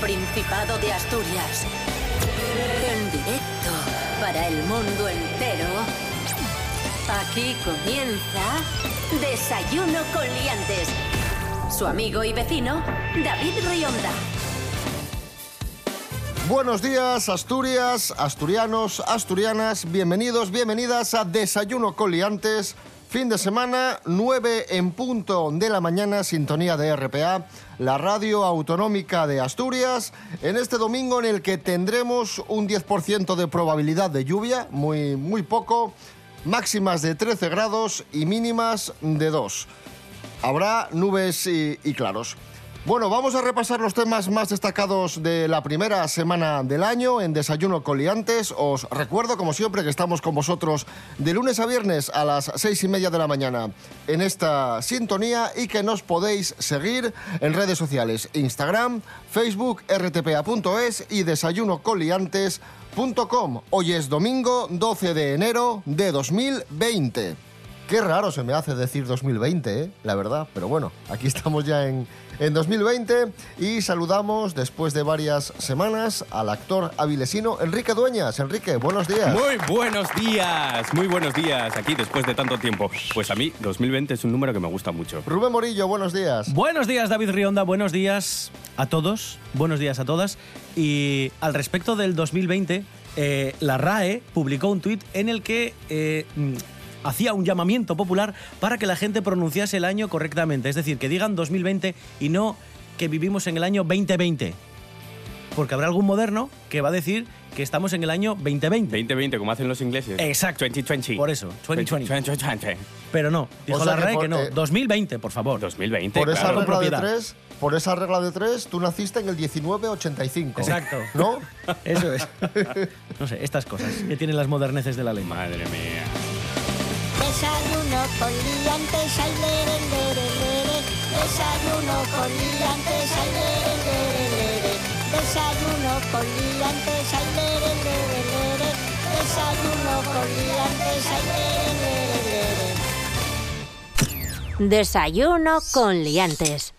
Principado de Asturias. En directo para el mundo entero. Aquí comienza Desayuno con Liantes. Su amigo y vecino, David Rionda. Buenos días, Asturias, asturianos, asturianas, bienvenidos, bienvenidas a Desayuno Coliantes. Fin de semana, 9 en punto de la mañana, sintonía de RPA, la radio autonómica de Asturias, en este domingo en el que tendremos un 10% de probabilidad de lluvia, muy, muy poco, máximas de 13 grados y mínimas de 2. Habrá nubes y, y claros. Bueno, vamos a repasar los temas más destacados de la primera semana del año en Desayuno Coliantes. Os recuerdo, como siempre, que estamos con vosotros de lunes a viernes a las seis y media de la mañana en esta sintonía y que nos podéis seguir en redes sociales, Instagram, Facebook, rtpa.es y desayunocoliantes.com. Hoy es domingo 12 de enero de 2020. Qué raro se me hace decir 2020, ¿eh? la verdad, pero bueno, aquí estamos ya en, en 2020 y saludamos después de varias semanas al actor avilesino Enrique Dueñas. Enrique, buenos días. Muy buenos días, muy buenos días aquí después de tanto tiempo. Pues a mí 2020 es un número que me gusta mucho. Rubén Morillo, buenos días. Buenos días, David Rionda. Buenos días a todos. Buenos días a todas. Y al respecto del 2020, eh, la RAE publicó un tuit en el que eh, hacía un llamamiento popular para que la gente pronunciase el año correctamente. Es decir, que digan 2020 y no que vivimos en el año 2020. Porque habrá algún moderno que va a decir que estamos en el año 2020. 2020, como hacen los ingleses. Exacto. 2020. Por eso, 2020. 2020. Pero no, dijo O sea la que RAE por- que no. eh, 2020, por favor. 2020, Por esa claro. regla de tres, por esa regla de tres, tú naciste en el 1985. Exacto. ¿No? Eso es. No sé, estas cosas que tienen las moderneces de la lengua. Madre mía. Desayuno con liantes, ay, lere, lere, lere. Desayuno con liantes, ay, lere, lere, lere. Desayuno con liantes, ay, lere, lere, lere. Desayuno con liantes, ay, lere, lere, lere. Desayuno con Liantes.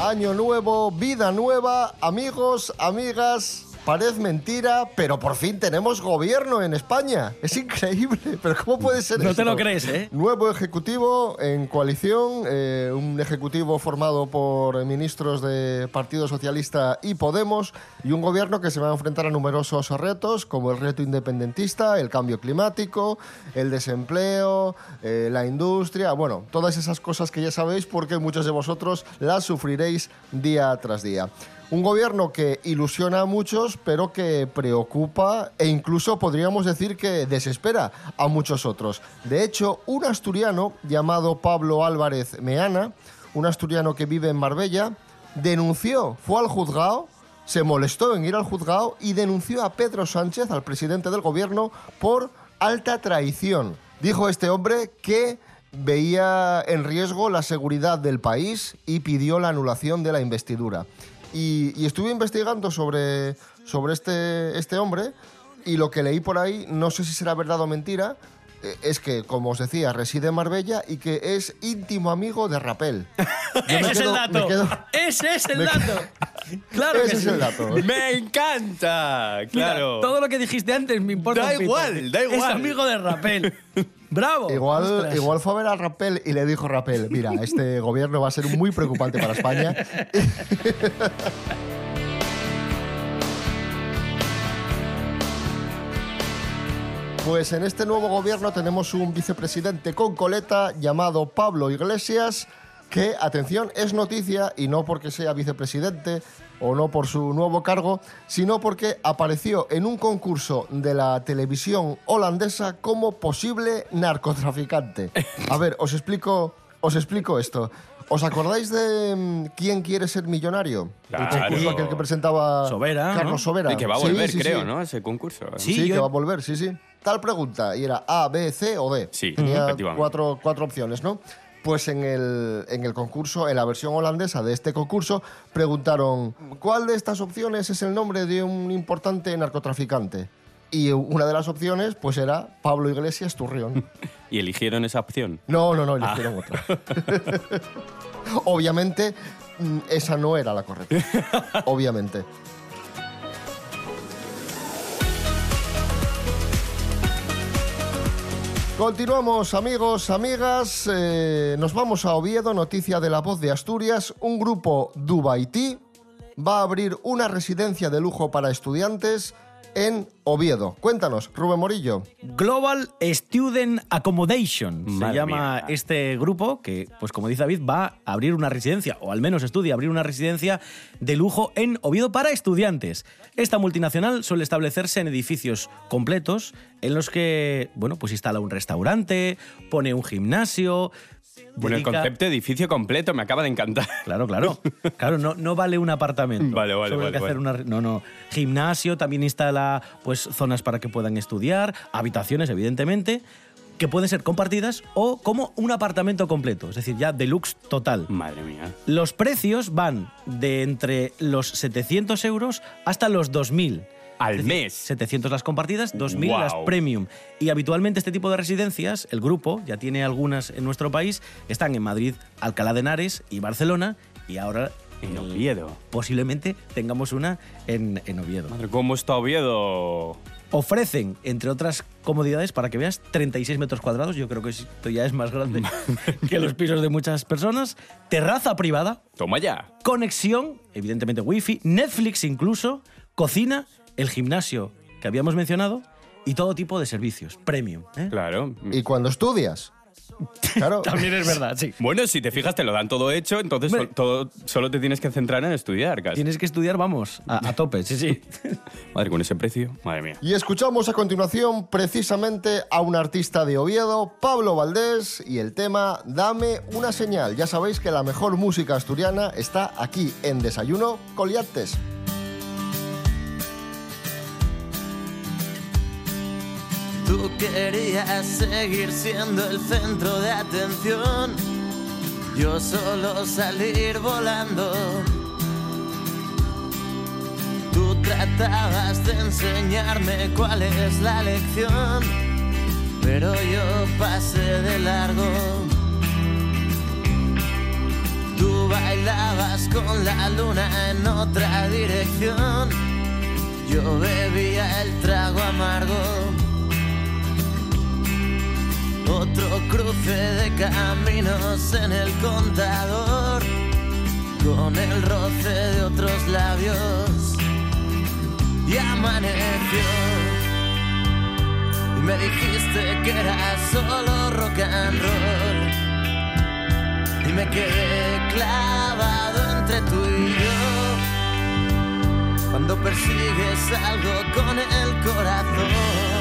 Año nuevo, vida nueva, amigos, amigas. Parece mentira, pero por fin tenemos gobierno en España. Es increíble, pero ¿cómo puede ser No te esto? lo crees, ¿eh? Nuevo ejecutivo en coalición, eh, un ejecutivo formado por ministros de Partido Socialista y Podemos y un gobierno que se va a enfrentar a numerosos retos como el reto independentista, el cambio climático, el desempleo, eh, la industria, bueno, todas esas cosas que ya sabéis porque muchos de vosotros las sufriréis día tras día. Un gobierno que ilusiona a muchos, pero que preocupa e incluso podríamos decir que desespera a muchos otros. De hecho, un asturiano llamado Pablo Álvarez Meana, un asturiano que vive en Marbella, denunció, fue al juzgado, se molestó en ir al juzgado y denunció a Pedro Sánchez, al presidente del gobierno, por alta traición. Dijo este hombre que veía en riesgo la seguridad del país y pidió la anulación de la investidura. Y, y estuve investigando sobre, sobre este, este hombre y lo que leí por ahí, no sé si será verdad o mentira, eh, es que, como os decía, reside en Marbella y que es íntimo amigo de Rapel. Ese es el dato. quedo- Ese es el me dato. Claro Ese que es sí. el dato. ¡Me encanta! Mira, Claro. todo lo que dijiste antes me importa. Da igual, da Es igual. amigo de Rapel. Bravo. Igual, Ostras. igual fue a ver a Rapel y le dijo Rapel, mira, este gobierno va a ser muy preocupante para España. Pues en este nuevo gobierno tenemos un vicepresidente con coleta llamado Pablo Iglesias, que, atención, es noticia y no porque sea vicepresidente o no por su nuevo cargo, sino porque apareció en un concurso de la televisión holandesa como posible narcotraficante. A ver, os explico, os explico esto. ¿Os acordáis de mm, quién quiere ser millonario? Claro. El concurso aquel que presentaba Sobera, Carlos ¿no? Sobera. Y que va a volver, sí, creo, sí. ¿no? Ese concurso. Sí, Sí, yo- que va a volver, sí, sí. Tal pregunta, y era A, B, C o D. Sí, Tenía efectivamente. cuatro, cuatro opciones, ¿no? Pues en el, en el concurso, en la versión holandesa de este concurso, preguntaron ¿cuál de estas opciones es el nombre de un importante narcotraficante? Y una de las opciones, pues era Pablo Iglesias Turrión. ¿Y eligieron esa opción? No, no, no, eligieron otra. Obviamente, mm, esa no era la correcta. Obviamente. Continuamos, amigos, amigas. Eh, nos vamos a Oviedo, noticia de la voz de Asturias. Un grupo Dubaití va a abrir una residencia de lujo para estudiantes en Oviedo. Cuéntanos, Rubén Morillo. Global Student Accommodation se llama mía. este grupo que, pues como dice David, va a abrir una residencia, o al menos estudia abrir una residencia de lujo en Oviedo para estudiantes. Esta multinacional suele establecerse en edificios completos en los que, bueno, pues instala un restaurante, pone un gimnasio. Bueno, el concepto de edificio completo me acaba de encantar. Claro, claro. Claro, no, no vale un apartamento. Vale, vale, Solo hay vale, que hacer una- no, no. Gimnasio, también instala pues zonas para que puedan estudiar, habitaciones, evidentemente, que pueden ser compartidas o como un apartamento completo, es decir, ya deluxe total. Madre mía. Los precios van de entre los 700 euros hasta los 2.000. Al decir, mes. 700 las compartidas, 2.000 Guau. las premium. Y habitualmente este tipo de residencias, el grupo, ya tiene algunas en nuestro país, están en Madrid, Alcalá de Henares y Barcelona, y ahora En Oviedo. posiblemente tengamos una en, en Oviedo. Madre, ¿cómo está Oviedo? Ofrecen, entre otras comodidades, para que veas, 36 metros cuadrados, yo creo que esto ya es más grande que los pisos de muchas personas, terraza privada, Toma ya. conexión, evidentemente wifi, Netflix incluso, cocina, el gimnasio que habíamos mencionado y todo tipo de servicios, premium. ¿eh? Claro. Y cuando estudias. Claro. También es verdad, sí. Bueno, si te fijas, te lo dan todo hecho, entonces Hombre. sol- todo, solo te tienes que centrar en estudiar, casi. Tienes que estudiar, vamos, a, a tope, sí, sí. Madre, con ese precio, madre mía. Y escuchamos a continuación precisamente a un artista de Oviedo, Pablo Valdés, y el tema Dame una señal. Ya sabéis que la mejor música asturiana está aquí en Desayuno Coliantes. Tú querías seguir siendo el centro de atención, yo solo salir volando. Tú tratabas de enseñarme cuál es la lección, pero yo pasé de largo. Tú bailabas con la luna en otra dirección, yo bebía el trago amargo. Otro cruce de caminos en el contador, con el roce de otros labios. Y amaneció. Y me dijiste que era solo rock and roll. Y me quedé clavado entre tú y yo. Cuando persigues algo con el corazón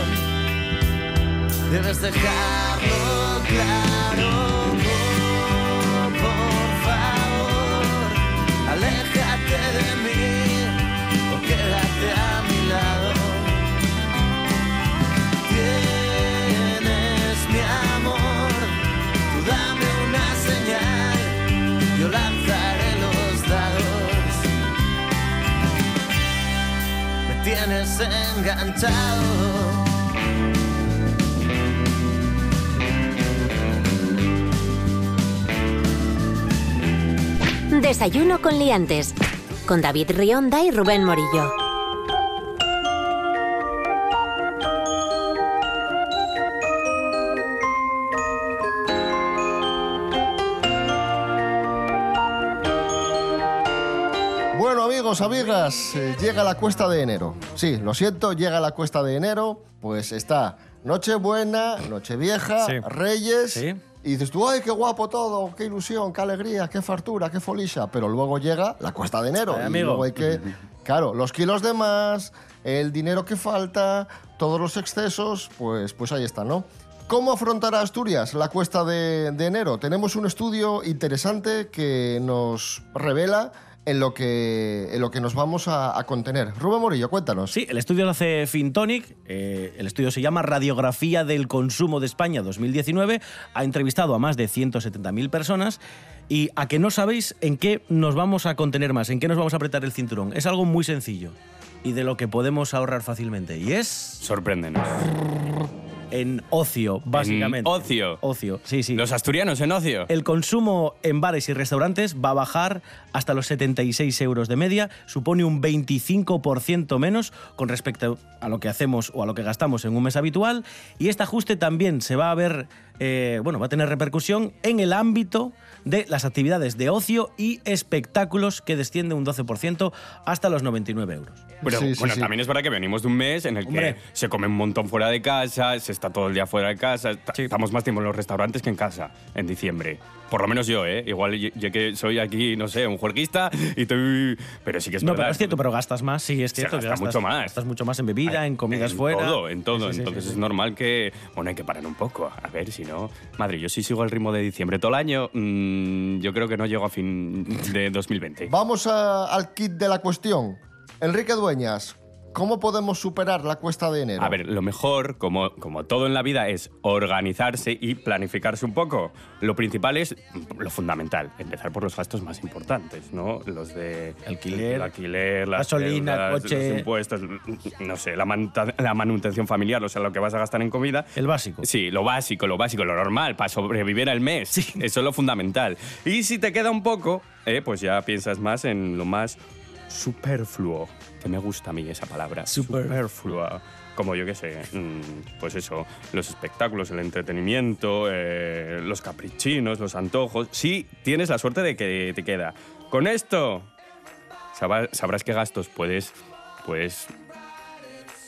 debes dejarlo claro. Por favor, aléjate de mí o quédate a mi lado. Tienes mi amor, tú dame una señal, yo lanzaré los dados. Me tienes enganchado. Desayuno con liantes. Con David Rionda y Rubén Morillo. Bueno, amigos, amigas, eh, llega la cuesta de enero. Sí, lo siento, llega la cuesta de enero. Pues está Nochebuena, Nochevieja, Sí. Reyes. Sí. Y dices tú, ¡ay, qué guapo todo! ¡Qué ilusión, qué alegría, qué fartura, qué folisha! Pero luego llega la cuesta de enero. Ay, y amigo. luego hay que. Claro, los kilos de más, el dinero que falta, todos los excesos, pues, pues ahí está, ¿no? ¿Cómo afrontará Asturias la cuesta de, de enero? Tenemos un estudio interesante que nos revela en lo que, en lo que nos vamos a, a contener. Rubén Morillo, cuéntanos. Sí, el estudio lo hace Fintonic. eh, el estudio se llama Radiografía del Consumo de España 2019. Ha entrevistado a más de 170.000 personas. Y a que no sabéis en qué nos vamos a contener más, en qué nos vamos a apretar el cinturón. Es algo muy sencillo y de lo que podemos ahorrar fácilmente. Y es Sorpréndenos. En ocio, básicamente. ocio. Ocio, sí, sí. Los asturianos en ocio. El consumo en bares y restaurantes va a bajar hasta los 76 euros de media, supone un 25% menos con respecto a lo que hacemos o a lo que gastamos en un mes habitual. Y este ajuste también se va a ver, eh, bueno, va a tener repercusión en el ámbito de las actividades de ocio y espectáculos que desciende un 12% hasta los 99 euros. Pero Sí, sí, bueno, sí. también es verdad que venimos de un mes en el que Hombre. se come un montón fuera de casa, se está todo el día fuera de casa, estamos más tiempo en los restaurantes que en casa en diciembre. Por lo menos yo, ¿eh? Igual yo, yo que soy aquí, no sé, un juerguista y estoy... Pero sí que es No, verdad. pero es cierto, pero gastas más, sí, es Se cierto. que gasta gastas, mucho más. Gastas mucho más en bebida, en comidas en fuera. todo, en todo. Sí, sí, sí, Entonces sí, es normal que, bueno, hay que parar un poco. A ver, si no, madre, yo sí sigo el ritmo de diciembre todo el año, mm, yo creo que no llego a fin de 2020. Vamos a- al kit de la cuestión. Enrique Dueñas, ¿cómo podemos superar la cuesta de enero? A ver, lo mejor, como, como todo en la vida, es organizarse y planificarse un poco. Lo principal es lo fundamental, empezar por los gastos más importantes, ¿no? Los de Alquiler, el alquiler, las gasolina, deudas, coche. los impuestos, no sé, la, manta- la manutención familiar, o sea, lo que vas a gastar en comida. El básico. Sí, lo básico, lo básico, lo normal, para sobrevivir al mes. Eso es lo fundamental. Y si te queda un poco, eh, pues ya piensas más en lo más superfluo, que me gusta a mí esa palabra. Super- Superfluo. Como yo qué sé, mm, pues eso, los espectáculos, el entretenimiento, eh, los caprichinos, los antojos. Sí, tienes la suerte de que te queda. Con esto, sabrás qué gastos puedes, puedes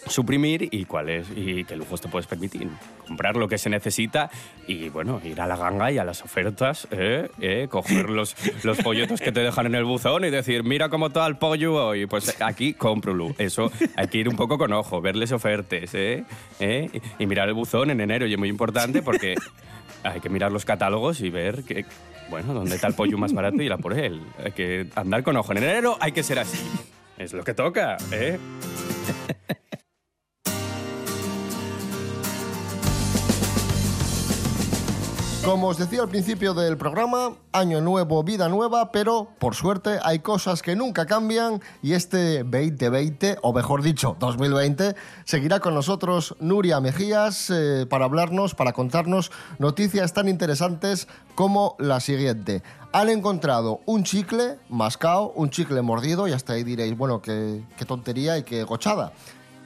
suprimir y cuáles y qué lujos te puedes permitir. Comprar lo que se necesita y, bueno, ir a la ganga y a las ofertas, ¿eh? ¿eh? coger los, los polletos que te dejan en el buzón y decir, mira cómo está el pollo hoy, pues aquí cómpralo. Eso hay que ir un poco con ojo, verles ofertas, ¿eh? ¿eh? Y mirar el buzón en enero y es muy importante porque hay que mirar los catálogos y ver que, bueno, dónde está el pollo más barato y ir a por él. Hay que andar con ojo. En enero hay que ser así. Es lo que toca, ¿eh? Como os decía al principio del programa, año nuevo, vida nueva, pero por suerte hay cosas que nunca cambian y este 2020, o mejor dicho, 2020, seguirá con nosotros Nuria Mejías eh, para hablarnos, para contarnos noticias tan interesantes como la siguiente. Han encontrado un chicle mascao, un chicle mordido, y hasta ahí diréis, bueno, qué, tontería y qué gochada.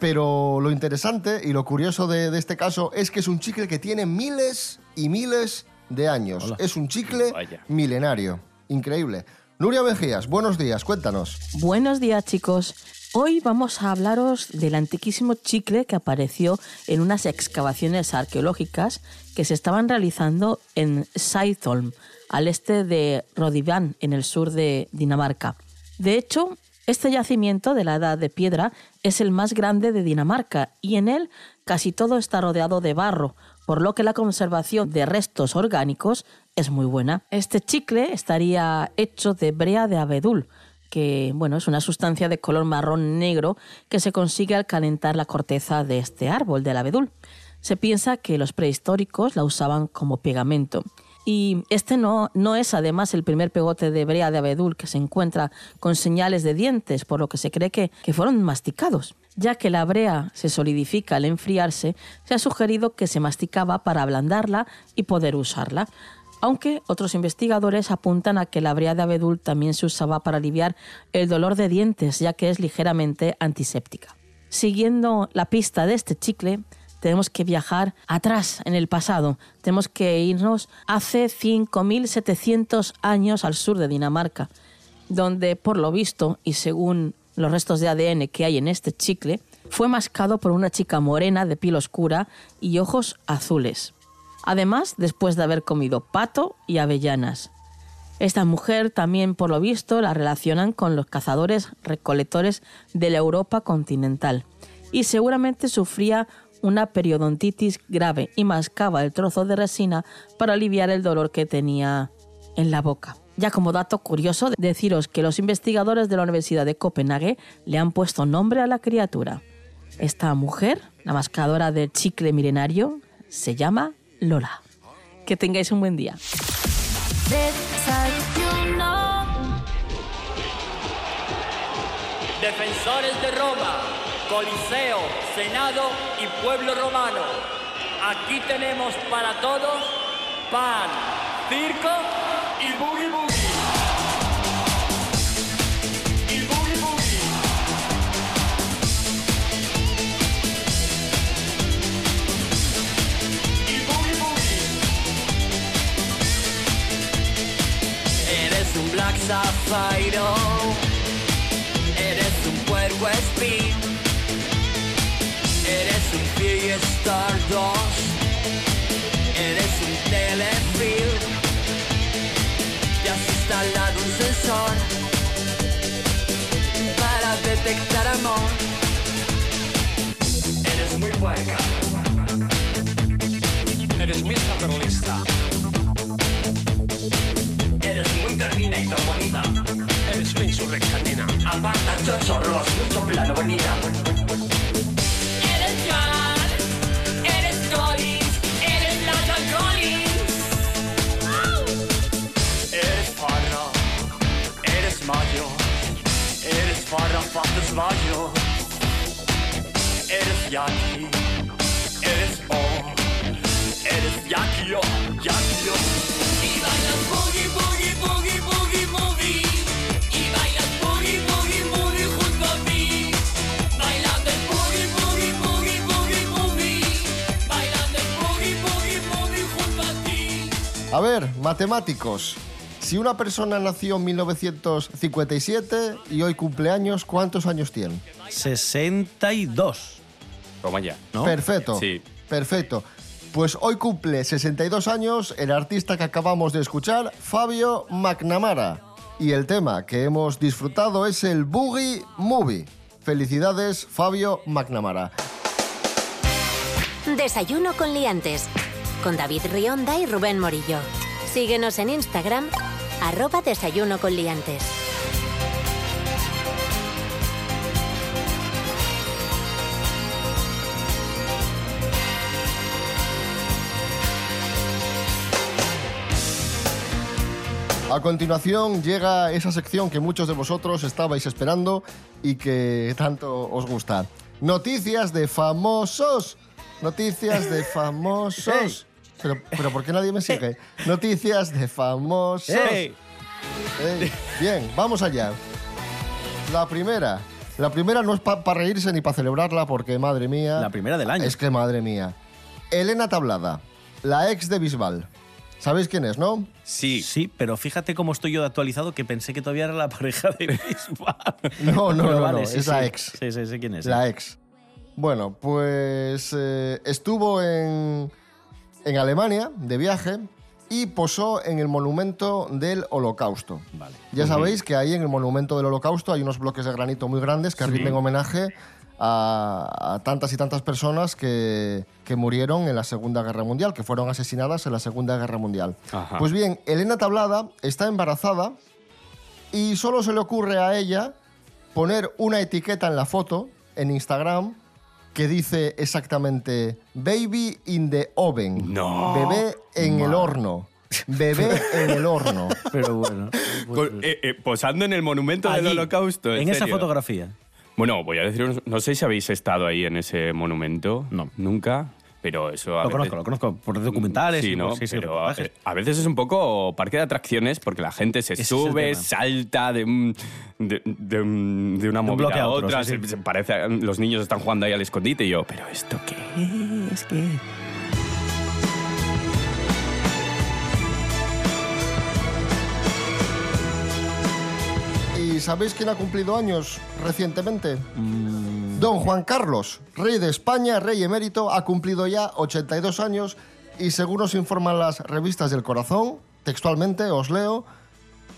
Pero lo interesante y lo curioso de, de este caso es que es un chicle que tiene miles y miles de años. Hola. Es un chicle Vaya. milenario. Increíble. Nuria Mejías, buenos días, cuéntanos. Buenos días chicos. Hoy vamos a hablaros del antiquísimo chicle que apareció en unas excavaciones arqueológicas que se estaban realizando en Saitholm, al este de Rodivan, en el sur de Dinamarca. De hecho, este yacimiento de la Edad de Piedra es el más grande de Dinamarca y en él casi todo está rodeado de barro, por lo que la conservación de restos orgánicos es muy buena. Este chicle estaría hecho de brea de abedul, que bueno, es una sustancia de color marrón negro que se consigue al calentar la corteza de este árbol del abedul. Se piensa que los prehistóricos la usaban como pegamento. Y este no, no es además el primer pegote de brea de abedul que se encuentra con señales de dientes, por lo que se cree que, que fueron masticados. Ya que la brea se solidifica al enfriarse, se ha sugerido que se masticaba para ablandarla y poder usarla. Aunque otros investigadores apuntan a que la brea de abedul también se usaba para aliviar el dolor de dientes, ya que es ligeramente antiséptica. Siguiendo la pista de este chicle, tenemos que viajar atrás en el pasado. Tenemos que irnos hace 5.700 años al sur de Dinamarca, donde por lo visto y según los restos de ADN que hay en este chicle, fue mascado por una chica morena de piel oscura y ojos azules. Además, después de haber comido pato y avellanas. Esta mujer también, por lo visto, la relacionan con los cazadores recolectores de la Europa continental y seguramente sufría una periodontitis grave y mascaba el trozo de resina para aliviar el dolor que tenía en la boca. Ya como dato curioso, deciros que los investigadores de la Universidad de Copenhague le han puesto nombre a la criatura. Esta mujer, la mascadora del chicle milenario, se llama Lola. Que tengáis un buen día. Defensores de Roma, Coliseo, Senado y pueblo romano. Aquí tenemos para todos pan, circo y boogie boogie. Black Sapphire. Eres un puerco espín. Fiestar 2. Eres un telefilm. Ya has instalado un sensor para detectar amor. Eres muy puerca. Eres muy saperlista. Eres muy Terminator bonita. Eres una insurreccionina. Aparta chochorros, mucho plano bonita. Eres Farra Fates Mayo. Eres Yaki, eres O, eres Yaki O, Yaki O. Y bailas boogie, boogie, boogie, boogie, movie. Y bailas boogie, boogie, movie junto a mí. Bailando el boogie, boogie, boogie, boogie, movie. Bailando el boogie, boogie, movie junto a ti. A ver, matemáticos. Si una persona nació en 1957 y hoy cumple años, ¿cuántos años tiene? 62. Toma ya. ¿No? Perfecto. Sí. Perfecto. Pues hoy cumple 62 años el artista que acabamos de escuchar, Fabio McNamara. Y el tema que hemos disfrutado es el Boogie Movie. Felicidades, Fabio McNamara. Desayuno con liantes. Con David Rionda y Rubén Morillo. Síguenos en Instagram, arroba desayuno con liantes. A continuación llega esa sección que muchos de vosotros estabais esperando y que tanto os gusta. Noticias de famosos. Noticias de famosos. Pero, pero ¿por qué nadie me sigue? Noticias de famosos. ¡Ey! Ey, Bien, vamos allá. La primera. La primera no es para reírse ni para celebrarla porque, madre mía... La primera del año. Es que, madre mía. Elena Tablada, la ex de Bisbal. ¿Sabéis quién es, no? Sí. Sí, pero fíjate cómo estoy yo de actualizado que pensé que todavía era la pareja de Bisbal. No, no, Pero no, vale, no, sí, es la sí. ex. Sí, sí, sí quién es. La ex. Bueno, pues eh, estuvo en, en Alemania de viaje y posó en el monumento del Holocausto. Vale. Ya sabéis que ahí en el monumento del Holocausto hay unos bloques de granito muy grandes que rinden homenaje a, a tantas y tantas personas que, que murieron en la Segunda Guerra Mundial, que fueron asesinadas en la Segunda Guerra Mundial. Ajá. Pues bien, Elena Tablada está embarazada y solo se le ocurre a ella poner una etiqueta en la foto, en Instagram, que dice exactamente Baby in the oven. No. Bebé en el horno. Bebé en el horno. Pero bueno. Con- eh, eh, posando en el monumento del Holocausto. En esa serio? fotografía. Bueno, voy a deciros, no sé si habéis estado ahí en ese monumento. No. Nunca. Pero eso a Lo veces- conozco, lo conozco por documentales. Sí, y ¿no? por- sí, sí, pero a, veces es un poco parque de atracciones porque la gente se Ese sube, salta de, un- de, de un- de una movida bloque a a otro, otra. sí, se- sí. se parece, los niños están jugando ahí al escondite y yo, ¿pero esto qué? Es que. ¿Y sabéis quién ha cumplido años recientemente? Mm. Don Juan Carlos, rey de España, rey emérito, ha cumplido ya 82 años y según nos informan las revistas del corazón, textualmente os leo,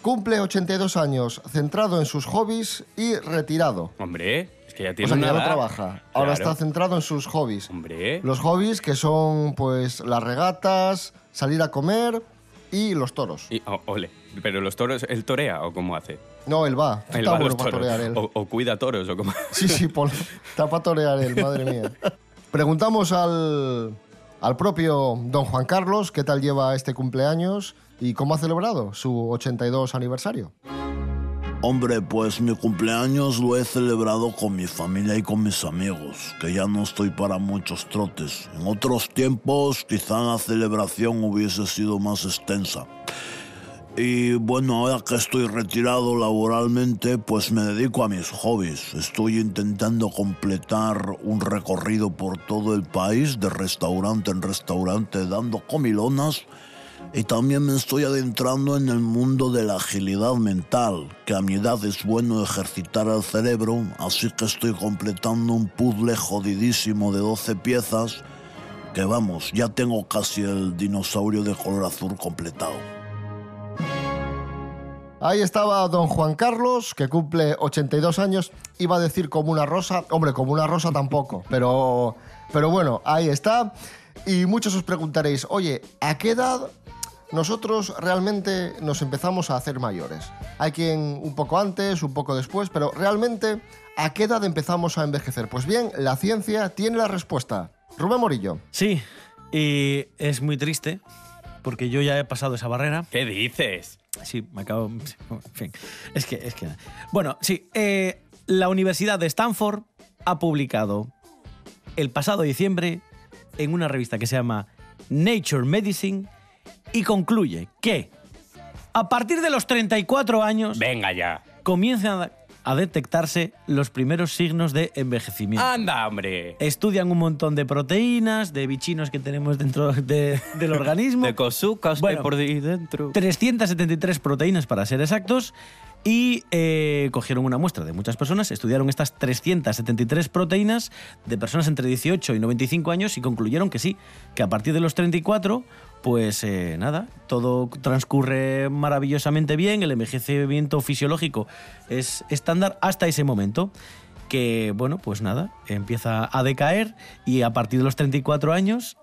cumple 82 años, centrado en sus hobbies y retirado. Hombre, es que ya O tiene sea, que una ya no trabaja. Ahora está centrado en sus hobbies. Hombre. Los hobbies que son pues las regatas, salir a comer y los toros. Y, oh, ole. Pero los toros, ¿él torea o cómo hace? No, él va. Él Está va a bueno los para toros. torear él. O, o cuida toros o cómo. Sí, sí, Paul. Está para torear él, madre mía. Preguntamos al, al propio don Juan Carlos qué tal lleva este cumpleaños y cómo ha celebrado su 82 aniversario. Hombre, pues mi cumpleaños lo he celebrado con mi familia y con mis amigos, que ya no estoy para muchos trotes. En otros tiempos quizá la celebración hubiese sido más extensa. Y bueno, ahora que estoy retirado laboralmente, pues me dedico a mis hobbies. Estoy intentando completar un recorrido por todo el país, de restaurante en restaurante, dando comilonas. Y también me estoy adentrando en el mundo de la agilidad mental, que a mi edad es bueno ejercitar el cerebro, así que estoy completando un puzzle jodidísimo de 12 piezas, que vamos, ya tengo casi el dinosaurio de color azul completado. Ahí estaba don Juan Carlos, que cumple 82 años. Iba a decir como una rosa. Hombre, como una rosa tampoco. Pero, pero bueno, ahí está. Y muchos os preguntaréis, oye, ¿a qué edad nosotros realmente nos empezamos a hacer mayores? Hay quien un poco antes, un poco después, pero realmente, ¿a qué edad empezamos a envejecer? Pues bien, la ciencia tiene la respuesta. Rubén Morillo. Sí, y es muy triste porque yo ya he pasado esa barrera. ¿Qué dices? Sí, me acabo. En fin. Es que. Es que bueno, sí. eh, la Universidad de Stanford ha publicado el pasado diciembre en una revista que se llama Nature Medicine y concluye que a partir de los 34 años Venga ya. comienzan a- a detectarse los primeros signos de envejecimiento. Anda, hombre. Estudian un montón de proteínas, de bichinos que tenemos dentro de- del organismo. De cosucas que Bueno, por ahí dentro. 373 proteínas para ser exactos. Y eh, cogieron una muestra de muchas personas, estudiaron estas 373 proteínas de personas entre 18 y 95 años y concluyeron que sí, que a partir de los 34, pues eh, nada, todo transcurre maravillosamente bien, el envejecimiento fisiológico es estándar hasta ese momento que, bueno, pues nada, empieza a decaer y a partir de los 34 años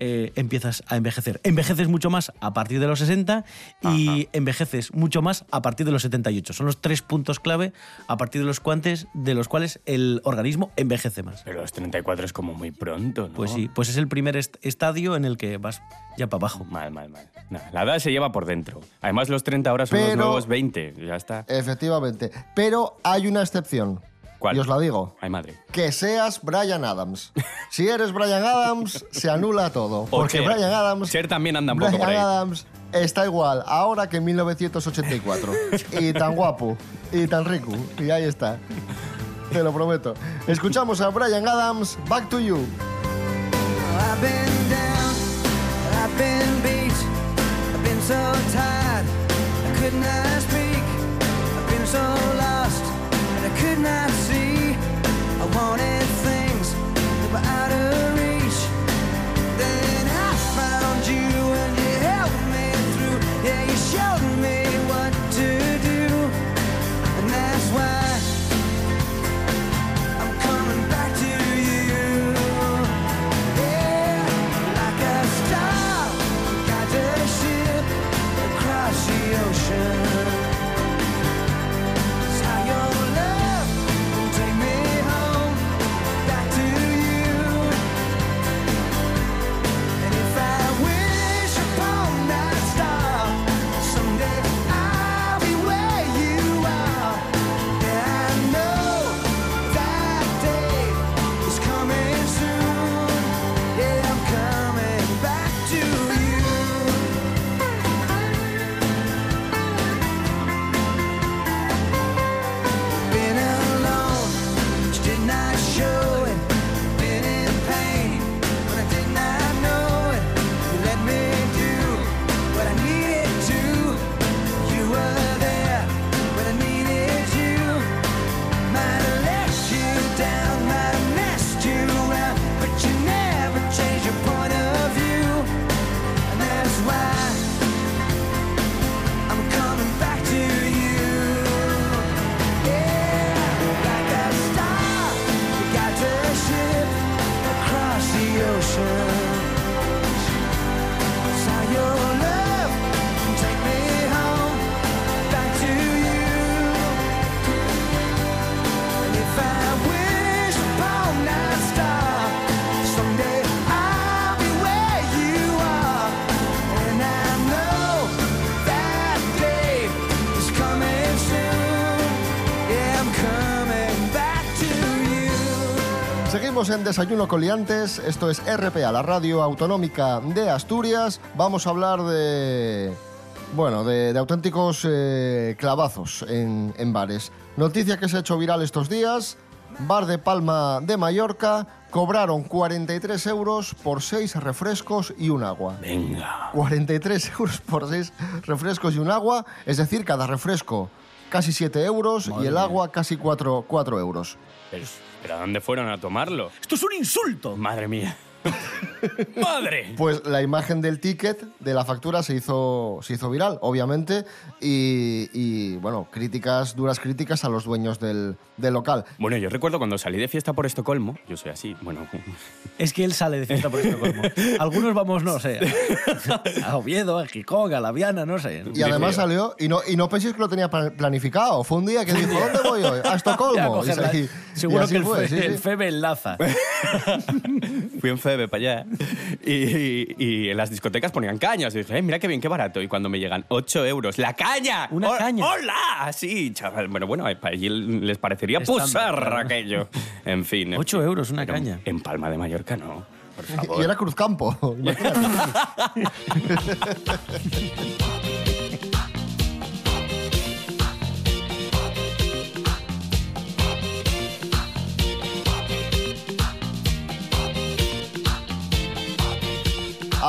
eh, empiezas a envejecer. Envejeces mucho más a partir de los 60 y envejeces mucho más a partir de los 78. Son los tres puntos clave a partir de los, cuantes, de los cuales el organismo envejece más. Pero los 34 es como muy pronto, ¿no? Pues sí, pues es el primer est- estadio en el que vas ya para abajo. Mal, mal, mal. Nah, la edad se lleva por dentro. Además, los 30 ahora son los nuevos 20. Ya está. Efectivamente. Pero hay una excepción. ¿Cuál? Y os la digo. Ay, madre. Que seas Brian Adams. Si eres Brian Adams, se anula todo. O Porque Cher. Brian Adams. Cher también anda un poco Brian por ahí. Adams está igual ahora que en 1984. y tan guapo. Y tan rico. Y ahí está. Te lo prometo. Escuchamos a Brian Adams. Back to you. I've been down, I've been beat, I've been so tired, I could not speak. I've been so lost, could not see. I wanted things that were out of reach. Then I found you, and you helped me through. Yeah, you showed me En Desayuno Coliantes, esto es RPA, la radio autonómica de Asturias. Vamos a hablar de, bueno, de, de auténticos eh, clavazos en, en bares. Noticia que se ha hecho viral estos días, bar de Palma de Mallorca, cobraron 43 euros por 6 refrescos y un agua. Venga. 43 euros por 6 refrescos y un agua, es decir, cada refresco casi 7 euros y el agua casi 4, 4 euros. Pero, pero ¿a dónde fueron a tomarlo? ¡Esto es un insulto! Madre mía. ¡Madre! Pues la imagen del ticket de la factura se hizo, se hizo viral, obviamente, y, y, bueno, críticas, duras críticas a los dueños del, del local. Bueno, yo recuerdo cuando salí de fiesta por Estocolmo, yo soy así, bueno, Es que él sale de fiesta por Estocolmo. Algunos vamos, no sé, a Oviedo, a Gijón, a La Viana, no sé. Y además salió, y no, y no penséis que lo tenía pla- planificado, fue un día que dijo, ¿dónde voy hoy? A Estocolmo. Y y- Seguro y así que el, fue, fe, sí, sí. el Febe enlaza. fui en Febe para allá y, y- y en las discotecas ponían cañas. Y dije, "Eh, mira qué bien, qué barato. Y cuando me llegan 8 euros, ¡la caña! ¿Una ¡Ho- caña? ¡Hola! Sí, chaval. Bueno, bueno, para allí les parecería claro. aquello. En fin. en 8 fin. euros una caña. En Palma de Mallorca no. Por favor. Y era Cruzcampo.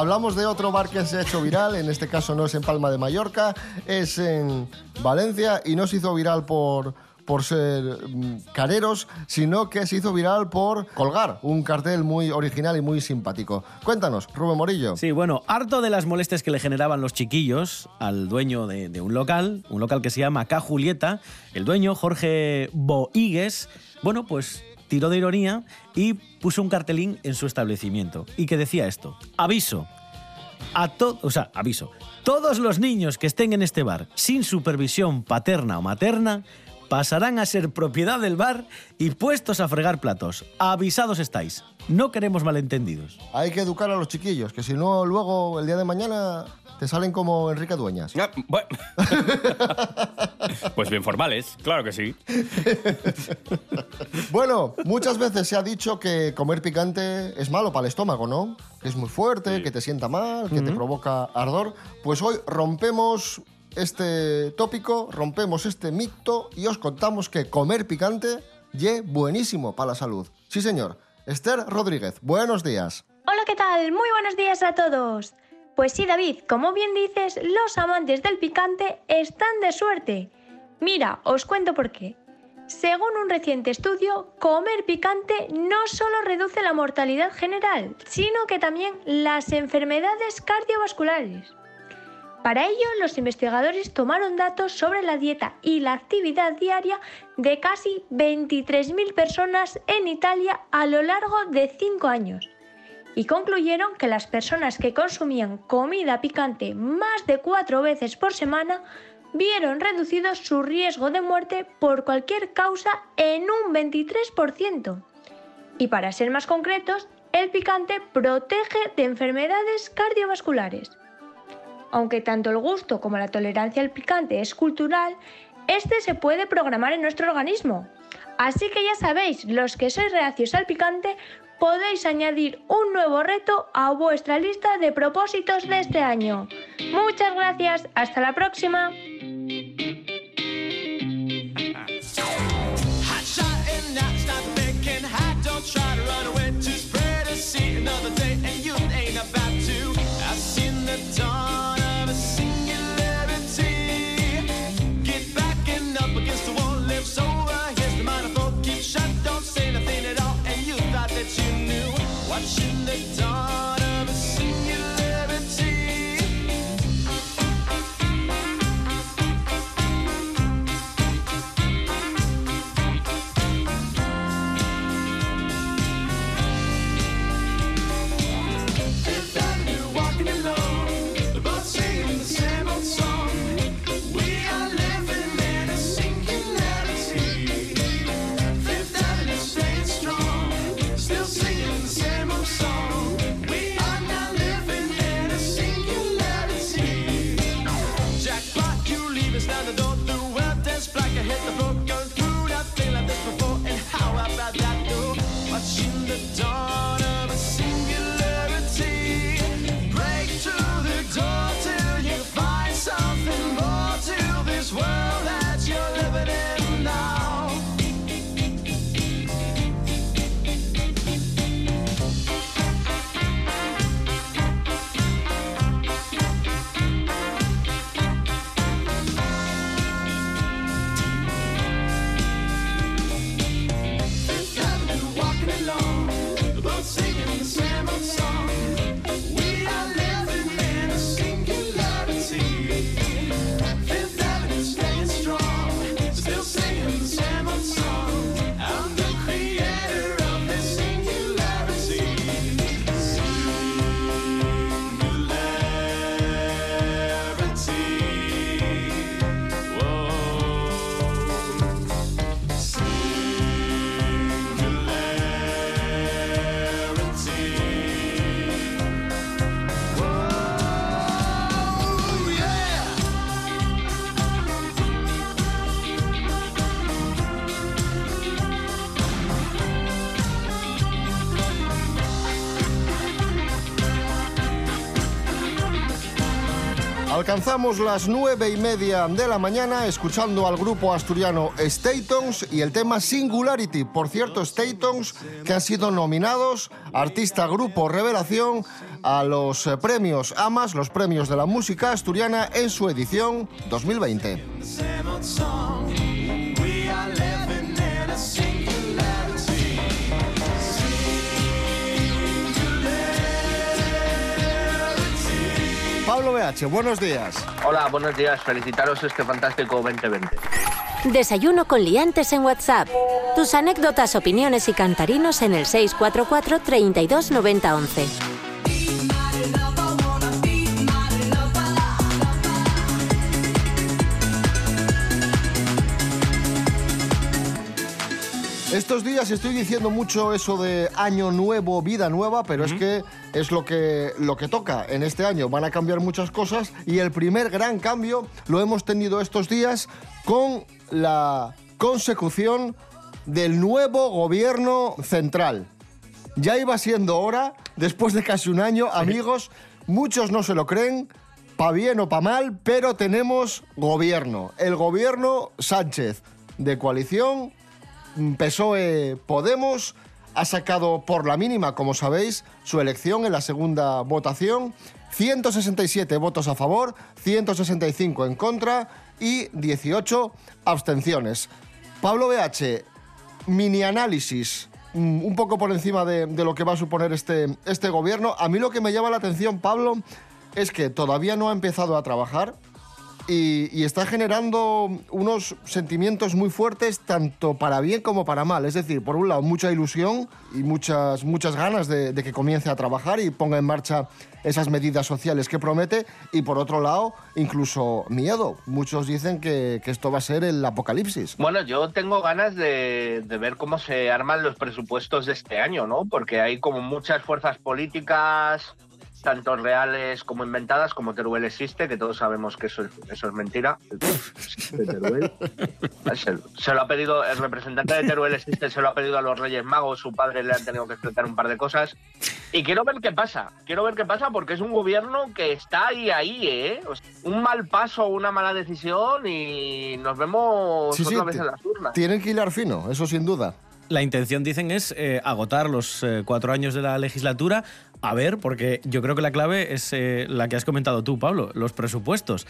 Hablamos de otro bar que se ha hecho viral, en este caso no es en Palma de Mallorca, es en Valencia y no se hizo viral por, por ser mm, careros, sino que se hizo viral por colgar un cartel muy original y muy simpático. Cuéntanos, Rubén Morillo. Sí, bueno, harto de las molestias que le generaban los chiquillos al dueño de, un local, un local que se llama K Julieta, el dueño, Jorge Boigues, bueno, pues tiró de ironía y puso un cartelín en su establecimiento y que decía esto, aviso, a to- o sea, aviso, todos los niños que estén en este bar sin supervisión paterna o materna pasarán a ser propiedad del bar y puestos a fregar platos. Avisados estáis. No queremos malentendidos. Hay que educar a los chiquillos, que si no, luego el día de mañana te salen como Enrique Dueñas. Ah, bueno. pues bien formales, claro que sí. Bueno, muchas veces se ha dicho que comer picante es malo para el estómago, ¿no? Que es muy fuerte, que te sienta mal, que te provoca ardor. Pues hoy rompemos este tópico, rompemos este mito y os contamos que comer picante ye buenísimo para la salud. Sí, señor. Esther Rodríguez, buenos días. Hola, ¿qué tal? Muy buenos días a todos. Pues sí, David, como bien dices, los amantes del picante están de suerte. Mira, os cuento por qué. Según un reciente estudio, comer picante no solo reduce la mortalidad general, sino que también las enfermedades cardiovasculares. Para ello, los investigadores tomaron datos sobre la dieta y la actividad diaria de casi 23.000 personas en Italia a lo largo de 5 años y concluyeron que las personas que consumían comida picante más de 4 veces por semana vieron reducido su riesgo de muerte por cualquier causa en un 23%. Y para ser más concretos, el picante protege de enfermedades cardiovasculares. Aunque tanto el gusto como la tolerancia al picante es cultural, este se puede programar en nuestro organismo. Así que ya sabéis, los que sois reacios al picante, podéis añadir un nuevo reto a vuestra lista de propósitos de este año. Muchas gracias, hasta la próxima. Alcanzamos las nueve y media de la mañana escuchando al grupo asturiano Statons y el tema Singularity. Por cierto, Statons que han sido nominados Artista Grupo Revelación a los eh, premios AMAS, los premios de la música asturiana en su edición 2020. Pablo BH, buenos días. Hola, buenos días. Felicitaros este fantástico 2020. Desayuno con liantes en WhatsApp. Tus anécdotas, opiniones y cantarinos en el 644 32 90 11. Estos días estoy diciendo mucho eso de año nuevo, vida nueva, pero es que es lo que, lo que toca en este año. Van a cambiar muchas cosas y el primer gran cambio lo hemos tenido estos días con la consecución del nuevo gobierno central. Ya iba siendo hora, después de casi un año, amigos, muchos no se lo creen, pa bien o pa mal, pero tenemos gobierno. El gobierno Sánchez, de coalición, PSOE Podemos ha sacado por la mínima, como sabéis, su elección en la segunda votación. 167 votos a favor, 165 en contra y 18 abstenciones. Pablo BH, mini análisis, mm, un poco por encima de, lo que va a suponer este, este gobierno. A mí lo que me llama la atención, Pablo, es que todavía no ha empezado a trabajar y, está generando unos sentimientos muy fuertes tanto para bien como para mal. Es decir, por un lado, mucha ilusión y muchas, muchas ganas de, que comience a trabajar y ponga en marcha esas medidas sociales que promete y por otro lado, incluso miedo. Muchos dicen que, que esto va a ser el apocalipsis. Bueno, yo tengo ganas de, de ver cómo se arman los presupuestos de este año, ¿no? Porque hay como muchas fuerzas políticas, tanto reales como inventadas, como Teruel existe, que todos sabemos que eso es, eso es mentira. Teruel. Se, se lo ha pedido, el representante de Teruel existe, se lo ha pedido a los Reyes Magos, su padre le han tenido que explicar un par de cosas. Y quiero ver qué pasa, quiero ver qué pasa porque es un gobierno que está ahí, ahí, ¿eh? O sea, un mal paso, una mala decisión y nos vemos Sí, sí, otra vez ti- en las urnas. Tienen que hilar fino, eso sin duda. La intención, dicen, es eh, agotar los eh, cuatro años de la legislatura. A ver, porque yo creo que la clave es eh, la que has comentado tú, Pablo, los presupuestos.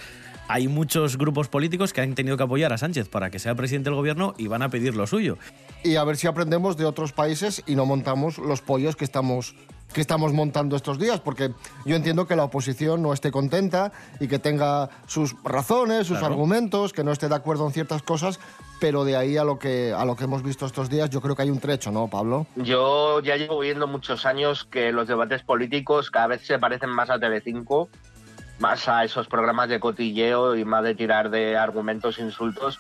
Hay muchos grupos políticos que han tenido que apoyar a Sánchez para que sea presidente del gobierno y van a pedir lo suyo. y a ver si aprendemos de otros países y no montamos los pollos que estamos que estamos montando estos días, porque yo entiendo que la oposición no esté contenta y que tenga sus razones, sus Claro. argumentos, que no esté de acuerdo en ciertas cosas, pero de ahí a lo que a lo que hemos visto estos días, yo creo que hay un trecho, ¿no, Pablo? Yo ya llevo viendo muchos años que los debates políticos cada vez se parecen más a Telecinco, más a esos programas de cotilleo y más de tirar de argumentos, insultos.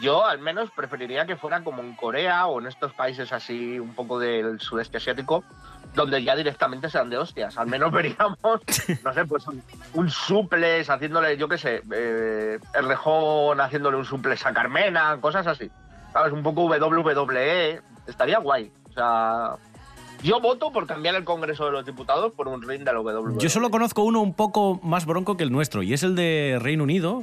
Yo al menos preferiría que fuera como en Corea o en estos países así un poco del sudeste asiático, donde ya directamente sean de hostias. Al menos veríamos, no sé, pues un, un suples haciéndole, yo qué sé, eh, el rejón haciéndole un suples a Carmena, cosas así. ¿Sabes? Un poco WWE. Estaría guay. O sea, yo voto por cambiar el Congreso de los Diputados por un ring de la WWE. Yo solo conozco uno un poco más bronco que el nuestro, y es el de Reino Unido,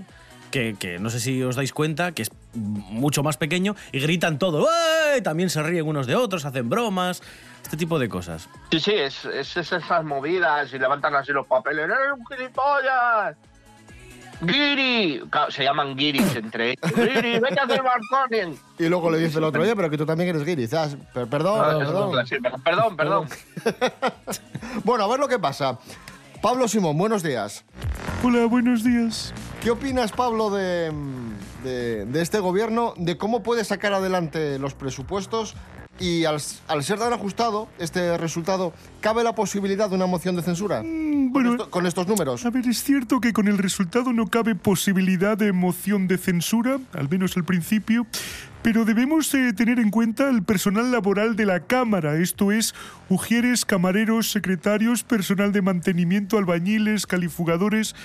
que, que no sé si os dais cuenta, que es mucho más pequeño, y gritan todo. ¡Eh! También se ríen unos de otros, hacen bromas, este tipo de cosas. Sí, sí, es, es esas movidas y levantan así los papeles. ¡Eres un gilipollas! ¡Giri! Claro, Se llaman guiris entre ellos. ¡Giri, vete a hacer balconing! Y luego le dice el otro, oye, pero que tú también eres guiri. Ah, per- Perdón, es. Perdón, perdón. Bueno, a ver lo que pasa. Pablo Simón, buenos días. Hola, buenos días. ¿Qué opinas, Pablo, de, de- de este gobierno, de cómo puede sacar adelante los presupuestos y al, al ser tan ajustado este resultado, ¿cabe la posibilidad de una moción de censura Mm, Bueno, con, esto- con estos números? a ver, es cierto que con el resultado no cabe posibilidad de moción de censura, al menos al principio, pero debemos eh, tener en cuenta el personal laboral de la Cámara, esto es, ujieres, camareros, secretarios, personal de mantenimiento, albañiles, califugadores,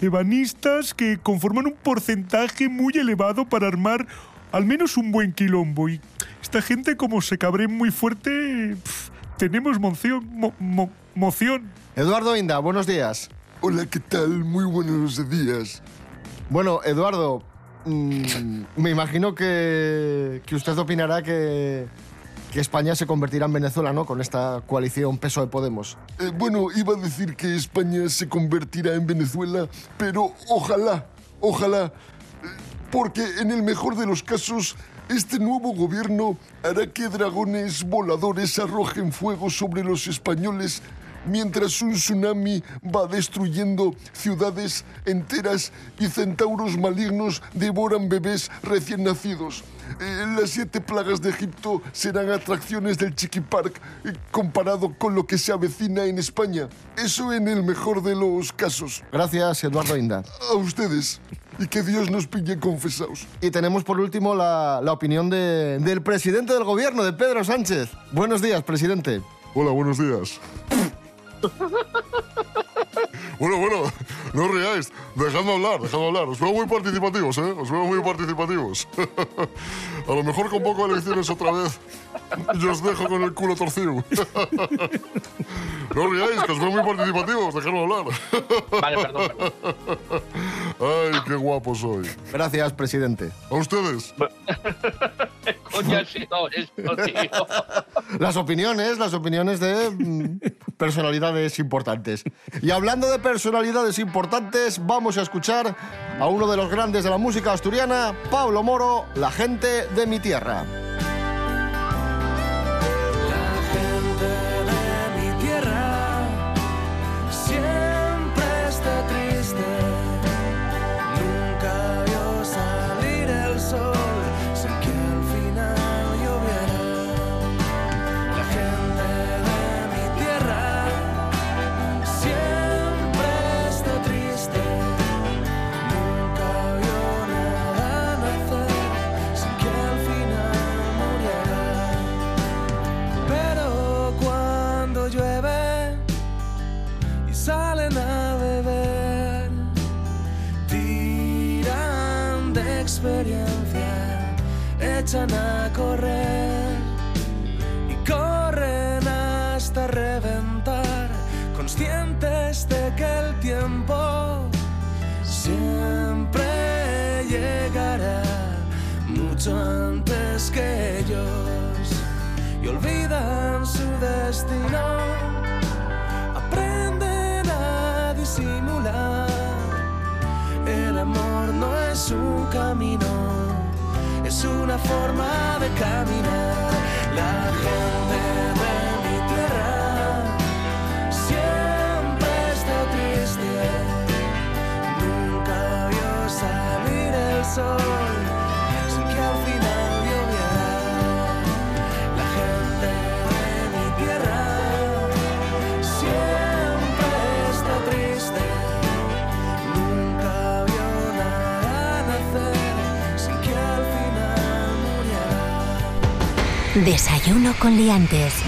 ebanistas, que conforman un porcentaje muy elevado para armar al menos un buen quilombo. Y esta gente, como se cabre muy fuerte, tenemos moción, mo- mo- moción. Eduardo Inda, buenos días. Hola, ¿qué tal? Muy buenos días. Bueno, Eduardo, mm, me imagino que, que usted opinará que, que España se convertirá en Venezuela, ¿no? Con esta coalición PSOE Podemos. Eh, bueno, iba a decir que España se convertirá en Venezuela, pero ojalá, ojalá, porque en el mejor de los casos, este nuevo gobierno hará que dragones voladores arrojen fuego sobre los españoles mientras un tsunami va destruyendo ciudades enteras y centauros malignos devoran bebés recién nacidos. Eh, las siete plagas de Egipto serán atracciones del Chiqui Park eh, comparado con lo que se avecina en España. Eso en el mejor de los casos. Gracias, Eduardo Inda. A ustedes. Y que Dios nos pille confesados. Y tenemos por último la, la opinión de- del presidente del gobierno, de Pedro Sánchez. Buenos días, presidente. Hola, buenos días. Bueno, bueno, no os riáis. Dejadme hablar, dejadme hablar. Os veo muy participativos, ¿eh? Os veo muy participativos. A lo mejor convoco elecciones otra vez y os dejo con el culo torcido. No os riáis, que os veo muy participativos. Dejadme hablar. Vale, perdón, Ay, qué guapo soy. Gracias, presidente. A ustedes. Coño, ha sido esto, tío. Las opiniones, las opiniones de mm, personalidades importantes. Y hablando de personalidades importantes, vamos a escuchar a uno de los grandes de la música asturiana, Pablo Moro, la gente de mi tierra. Echan a correr y corren hasta reventar, conscientes de que el tiempo siempre llegará mucho antes que ellos y olvidan su destino. Aprenden a disimular. Es un camino, es una forma de caminar. La gente Desayuno con liantes.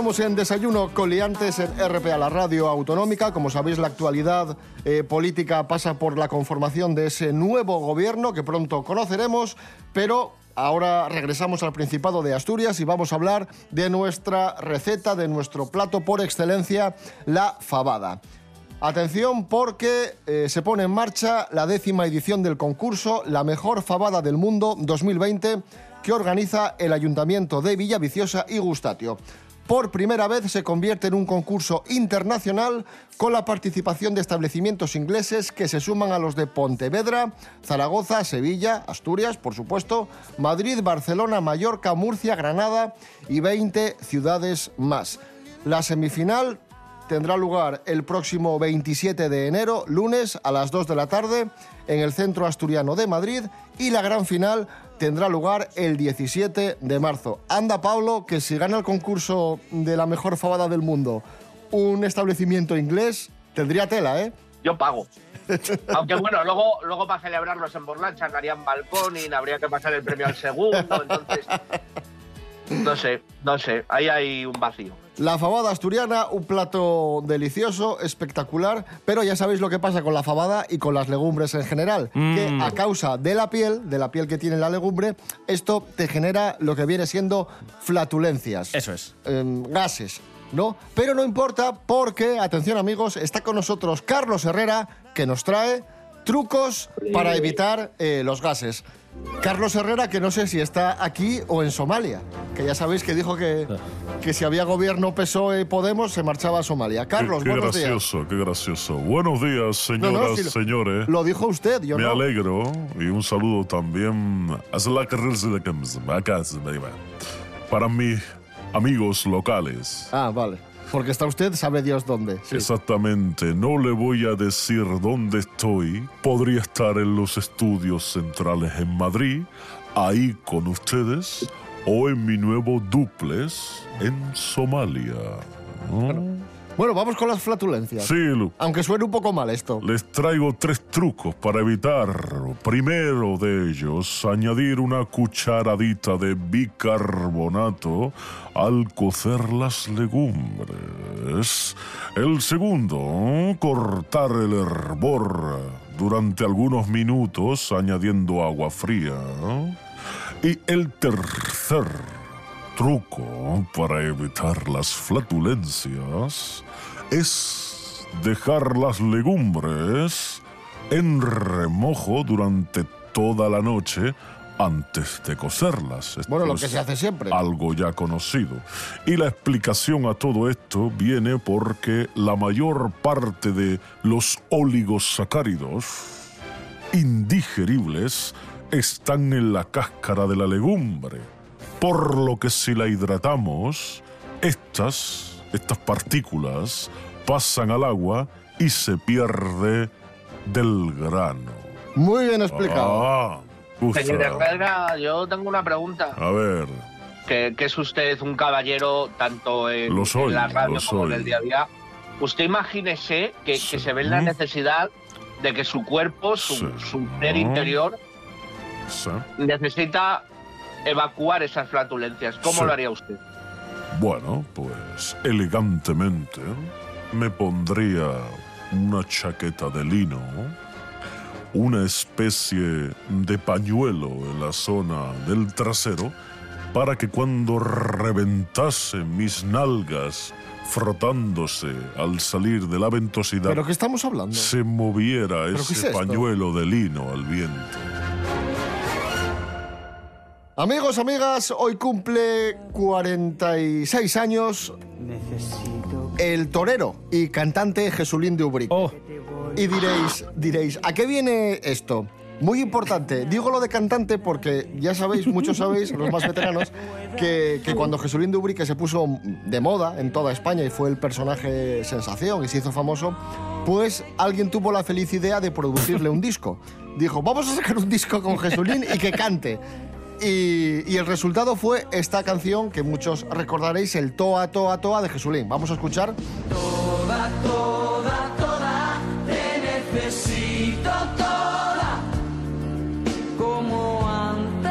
Continuamos en Desayuno Coliantes en RPA, la radio autonómica. Como sabéis, la actualidad eh, política pasa por la conformación de ese nuevo gobierno que pronto conoceremos, pero ahora regresamos al Principado de Asturias y vamos a hablar de nuestra receta, de nuestro plato por excelencia, la fabada. Atención porque eh, se pone en marcha la décima edición del concurso La Mejor Fabada del Mundo 2020 que organiza el Ayuntamiento de Villaviciosa y Gustatio. Por primera vez se convierte en un concurso internacional con la participación de establecimientos ingleses que se suman a los de Pontevedra, Zaragoza, Sevilla, Asturias, por supuesto, Madrid, Barcelona, Mallorca, Murcia, Granada y 20 ciudades más. La semifinal tendrá lugar el próximo 27 de enero, lunes a las 2 de la tarde, en el Centro Asturiano de Madrid y la gran final tendrá lugar el 17 de marzo. Anda, Pablo, que si gana el concurso de la mejor fabada del mundo un establecimiento inglés, tendría tela, ¿eh? Yo pago. Aunque bueno, luego, luego para celebrarlos en Borlancha harían balcón y habría que pasar el premio al segundo, entonces... No sé, no sé. Ahí hay un vacío. La fabada asturiana, un plato delicioso, espectacular, pero ya sabéis lo que pasa con la fabada y con las legumbres en general, que Mm. a causa de la piel, de la piel que tiene la legumbre, esto te genera lo que viene siendo flatulencias. Eso es. em, gases, ¿no? Pero no importa porque, atención amigos, está con nosotros Carlos Herrera, que nos trae trucos para evitar eh, los gases. Carlos Herrera, que no sé si está aquí o en Somalia, que ya sabéis que dijo que, que si había gobierno PSOE Podemos se marchaba a Somalia. Carlos, qué, qué buenos días. gracioso, qué gracioso. Buenos días, señoras, no, si lo- señores. Lo dijo usted, yo Me no. alegro y un saludo también para mis amigos locales. Ah, vale. Porque está usted, sabe Dios dónde. Sí. Exactamente, no le voy a decir dónde estoy. Podría estar en los estudios centrales en Madrid, ahí con ustedes, o en mi nuevo duplex en Somalia. ¿no? Bueno, vamos con las flatulencias. Sí, Lu. Aunque suene un poco mal esto. Les traigo tres trucos para evitar. Primero de ellos, añadir una cucharadita de bicarbonato al cocer las legumbres. El segundo, cortar el hervor durante algunos minutos añadiendo agua fría. Y el tercer truco para evitar las flatulencias es dejar las legumbres en remojo durante toda la noche antes de cocerlas. Esto Bueno, lo que se hace siempre. Algo ya conocido. Y la explicación a todo esto viene porque la mayor parte de los oligosacáridos indigeribles están en la cáscara de la legumbre. Por lo que si la hidratamos, estas, estas partículas pasan al agua y se pierde del grano. Muy bien explicado. Ah. Señor Herrera, yo tengo una pregunta. A ver, Que, que es usted un caballero tanto en, Lo soy, en la radio lo como en soy. el día a día. Usted imagínese que, que se ve la necesidad de que su cuerpo, su, Sí. su ser interior, ¿sí? necesita evacuar esas flatulencias. ¿Cómo Sí. lo haría usted? Bueno, pues elegantemente me pondría una chaqueta de lino, una especie de pañuelo en la zona del trasero, para que cuando reventase mis nalgas frotándose al salir de la ventosidad, ¿Pero qué estamos hablando? se moviera ese es pañuelo de lino al viento. Amigos, amigas, hoy cumple 46 años el torero y cantante Jesulín de Ubrique. Oh, Y diréis, diréis, ¿a qué viene esto? Muy importante, digo lo de cantante porque ya sabéis, muchos sabéis, los más veteranos, que, que cuando Jesulín de Ubrique se puso de moda en toda España y fue el personaje sensación y se hizo famoso, pues alguien tuvo la feliz idea de producirle un disco. Dijo, vamos a sacar un disco con Jesulín y que cante. Y, y el resultado fue esta canción que muchos recordaréis, el Toa, Toa, Toa de Jesulín. Vamos a escuchar. Toda, toda, toda, te necesito toda, como antes.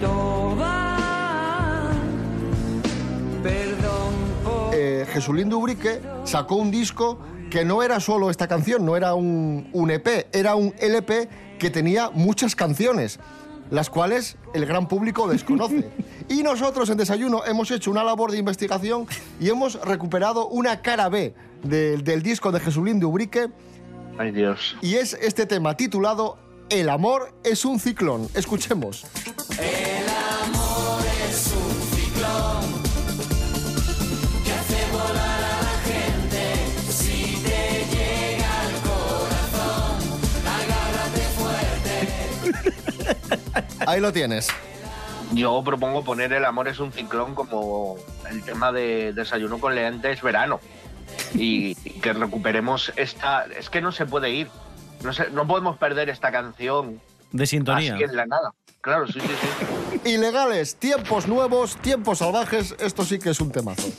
Toda, perdón por... eh, Jesulín de Ubrique sacó un disco que no era solo esta canción, no era un, un EP, era un LP que tenía muchas canciones, las cuales el gran público desconoce. Y nosotros en Desayuno hemos hecho una labor de investigación y hemos recuperado una cara B del- del disco de Jesulín de Ubrique Ay, Dios. y es este tema titulado El amor es un ciclón. Escuchemos. El Ahí lo tienes. Yo propongo poner El amor es un ciclón como el tema de Desayuno con Leantes verano. Y, y que recuperemos esta... Es que no se puede ir. No, se- no podemos perder esta canción de sintonía. así en la nada. Claro, sí, sí, sí. Ilegales, tiempos nuevos, tiempos salvajes, esto sí que es un temazo.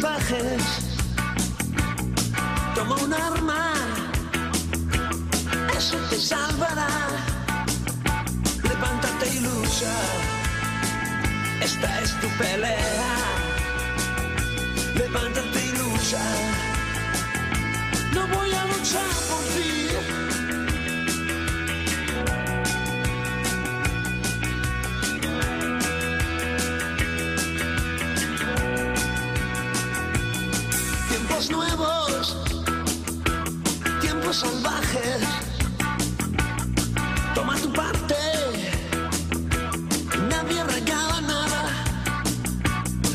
salvajes. Toma un arma, eso te salvará. Levántate y lucha, esta es tu pelea. Levántate y lucha, no voy a luchar tiempos salvajes. Toma tu parte, nadie regala nada.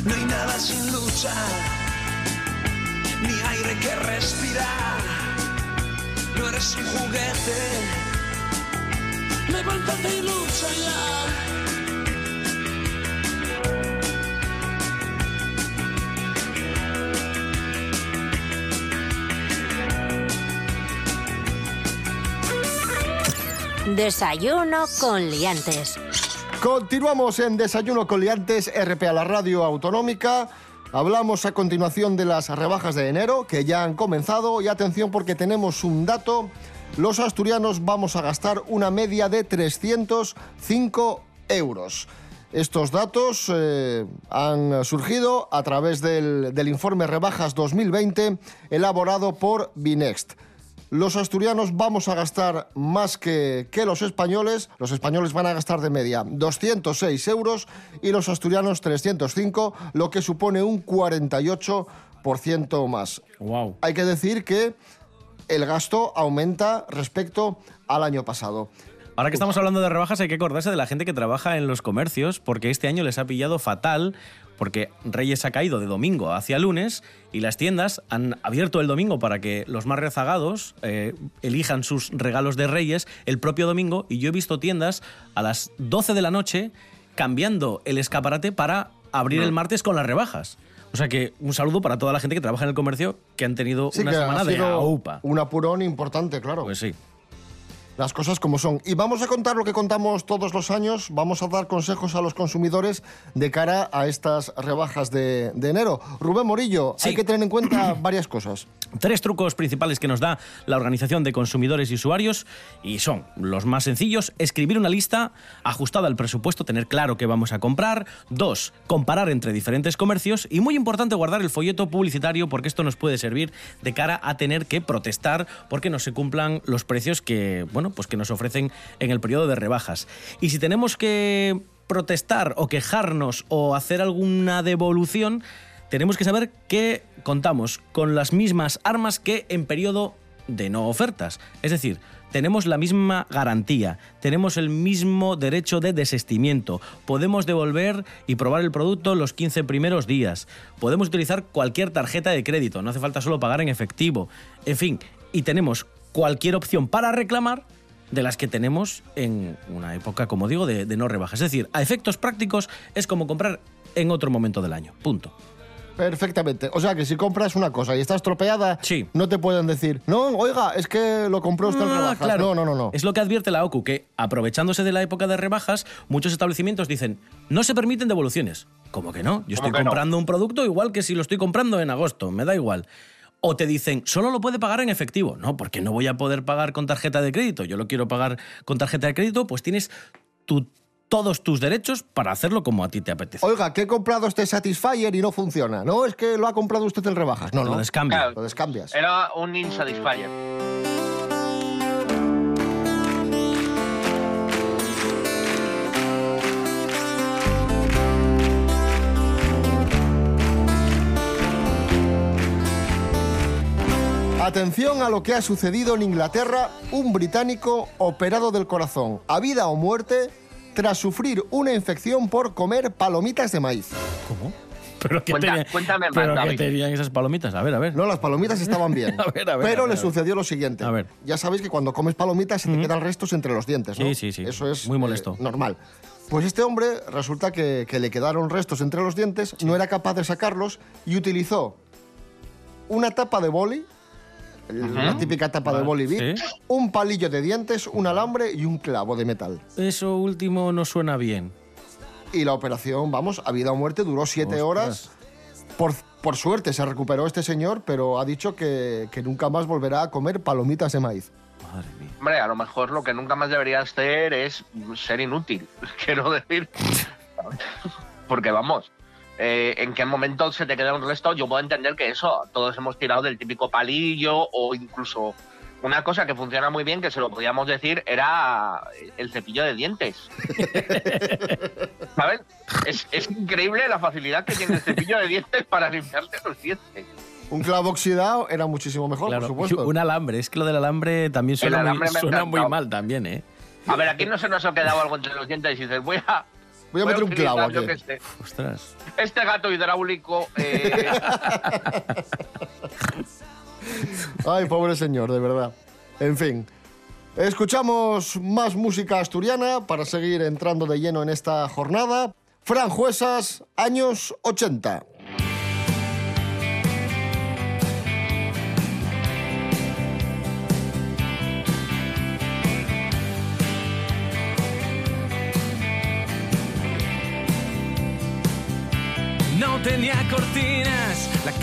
No hay nada sin lucha, ni aire que respirar. No eres un juguete, levántate y lucha ya. Desayuno con liantes. Continuamos en Desayuno con Liantes, RP a la radio autonómica. Hablamos a continuación de las rebajas de enero que ya han comenzado y atención porque tenemos un dato. Los asturianos vamos a gastar una media de 305 euros. Estos datos eh, han surgido a través del, del informe Rebajas 2020 elaborado por Binext. Los asturianos vamos a gastar más que, que los españoles. Los españoles van a gastar de media 206 euros y los asturianos 305, lo que supone un 48% más. Wow. Hay que decir que el gasto aumenta respecto al año pasado. Ahora que estamos hablando de rebajas, hay que acordarse de la gente que trabaja en los comercios, porque este año les ha pillado fatal, porque Reyes ha caído de domingo hacia lunes y las tiendas han abierto el domingo para que los más rezagados eh, elijan sus regalos de Reyes el propio domingo. Y yo he visto tiendas a las 12 de la noche cambiando el escaparate para abrir Mm. el martes con las rebajas. O sea que un saludo para toda la gente que trabaja en el comercio que han tenido Sí, una que semana ha de aupa. un apurón importante, claro. Pues sí. Las cosas como son. Y vamos a contar lo que contamos todos los años. Vamos a dar consejos a los consumidores de cara a estas rebajas de, de enero. Rubén Morillo, hay que tener en cuenta varias cosas. Tres trucos principales que nos da la Organización de Consumidores y Usuarios y son los más sencillos, escribir una lista ajustada al presupuesto, tener claro qué vamos a comprar. Dos, comparar entre diferentes comercios y muy importante guardar el folleto publicitario porque esto nos puede servir de cara a tener que protestar porque no se cumplan los precios que, bueno, pues que nos ofrecen en el periodo de rebajas. Y si tenemos que protestar o quejarnos o hacer alguna devolución, tenemos que saber que contamos con las mismas armas que en periodo de no ofertas. Es decir, tenemos la misma garantía, tenemos el mismo derecho de desestimiento, podemos devolver y probar el producto los 15 primeros días, podemos utilizar cualquier tarjeta de crédito, no hace falta solo pagar en efectivo, en fin, y tenemos cualquier opción para reclamar de las que tenemos en una época, como digo, de, de no rebajas. Es decir, a efectos prácticos es como comprar en otro momento del año. Punto. Perfectamente. O sea que si compras una cosa y está estropeada, no te pueden decir, no, oiga, es que lo compró usted en Ah, rebajas. claro. No, no, no, no. Es lo que advierte la OCU, que aprovechándose de la época de rebajas, muchos establecimientos dicen, no se permiten devoluciones. ¿Cómo que no? Yo ¿Cómo estoy no? comprando un producto igual que si lo estoy comprando en agosto, me da igual. O te dicen, solo lo puede pagar en efectivo. No, porque no voy a poder pagar con tarjeta de crédito. Yo lo quiero pagar con tarjeta de crédito, pues tienes tu- todos tus derechos para hacerlo como a ti te apetece. Oiga, que he comprado este Satisfyer y no funciona. No, es que lo ha comprado usted en rebajas. No, Lo no. descambia. Claro. Lo descambias. Era un insatisfier. Atención a lo que ha sucedido en Inglaterra, un británico operado del corazón, a vida o muerte, tras sufrir una infección por comer palomitas de maíz. ¿Cómo? ¿Pero qué, Cuenta- tenía- cuéntame más, ¿pero qué tenían esas palomitas? A ver, a ver. No, las palomitas estaban bien. A ver, a ver, pero a ver, le a ver. sucedió lo siguiente. A ver. Ya sabéis que cuando comes palomitas se te quedan restos entre los dientes, ¿no? Sí, sí, sí. Eso es Muy eh, molesto. normal. Pues este hombre resulta que, que le quedaron restos entre los dientes, no era capaz de sacarlos y utilizó una tapa de boli, la típica tapa de Vale, boli Bic, sí. un palillo de dientes, un alambre y un clavo de metal. Eso último no suena bien. Y la operación, vamos, a vida o muerte, duró siete Ostras. horas Por, por suerte se recuperó este señor, pero ha dicho que, que nunca más volverá a comer palomitas de maíz. Hombre, a lo mejor lo que nunca más debería hacer es ser inútil, quiero decir. Porque vamos, eh, ¿en qué momento se te queda un resto? Yo puedo entender que eso, todos hemos tirado del típico palillo o incluso una cosa que funciona muy bien, que se lo podíamos decir, era el cepillo de dientes. ¿Sabes? Es, es increíble la facilidad que tiene el cepillo de dientes para limpiarte los dientes. Un clavo oxidado era muchísimo mejor, Claro, por supuesto. Un alambre. Es que lo del alambre también suena, alambre muy, suena muy mal también, ¿eh? A ver, aquí no se nos ha quedado algo entre los dientes y dices, voy a... Voy a meter un clavo yo aquí. sé, Ostras. Este gato hidráulico... eh, Ay, pobre señor, de verdad. En fin. Escuchamos más música asturiana para seguir entrando de lleno en esta jornada. Fran Juesas, años 80.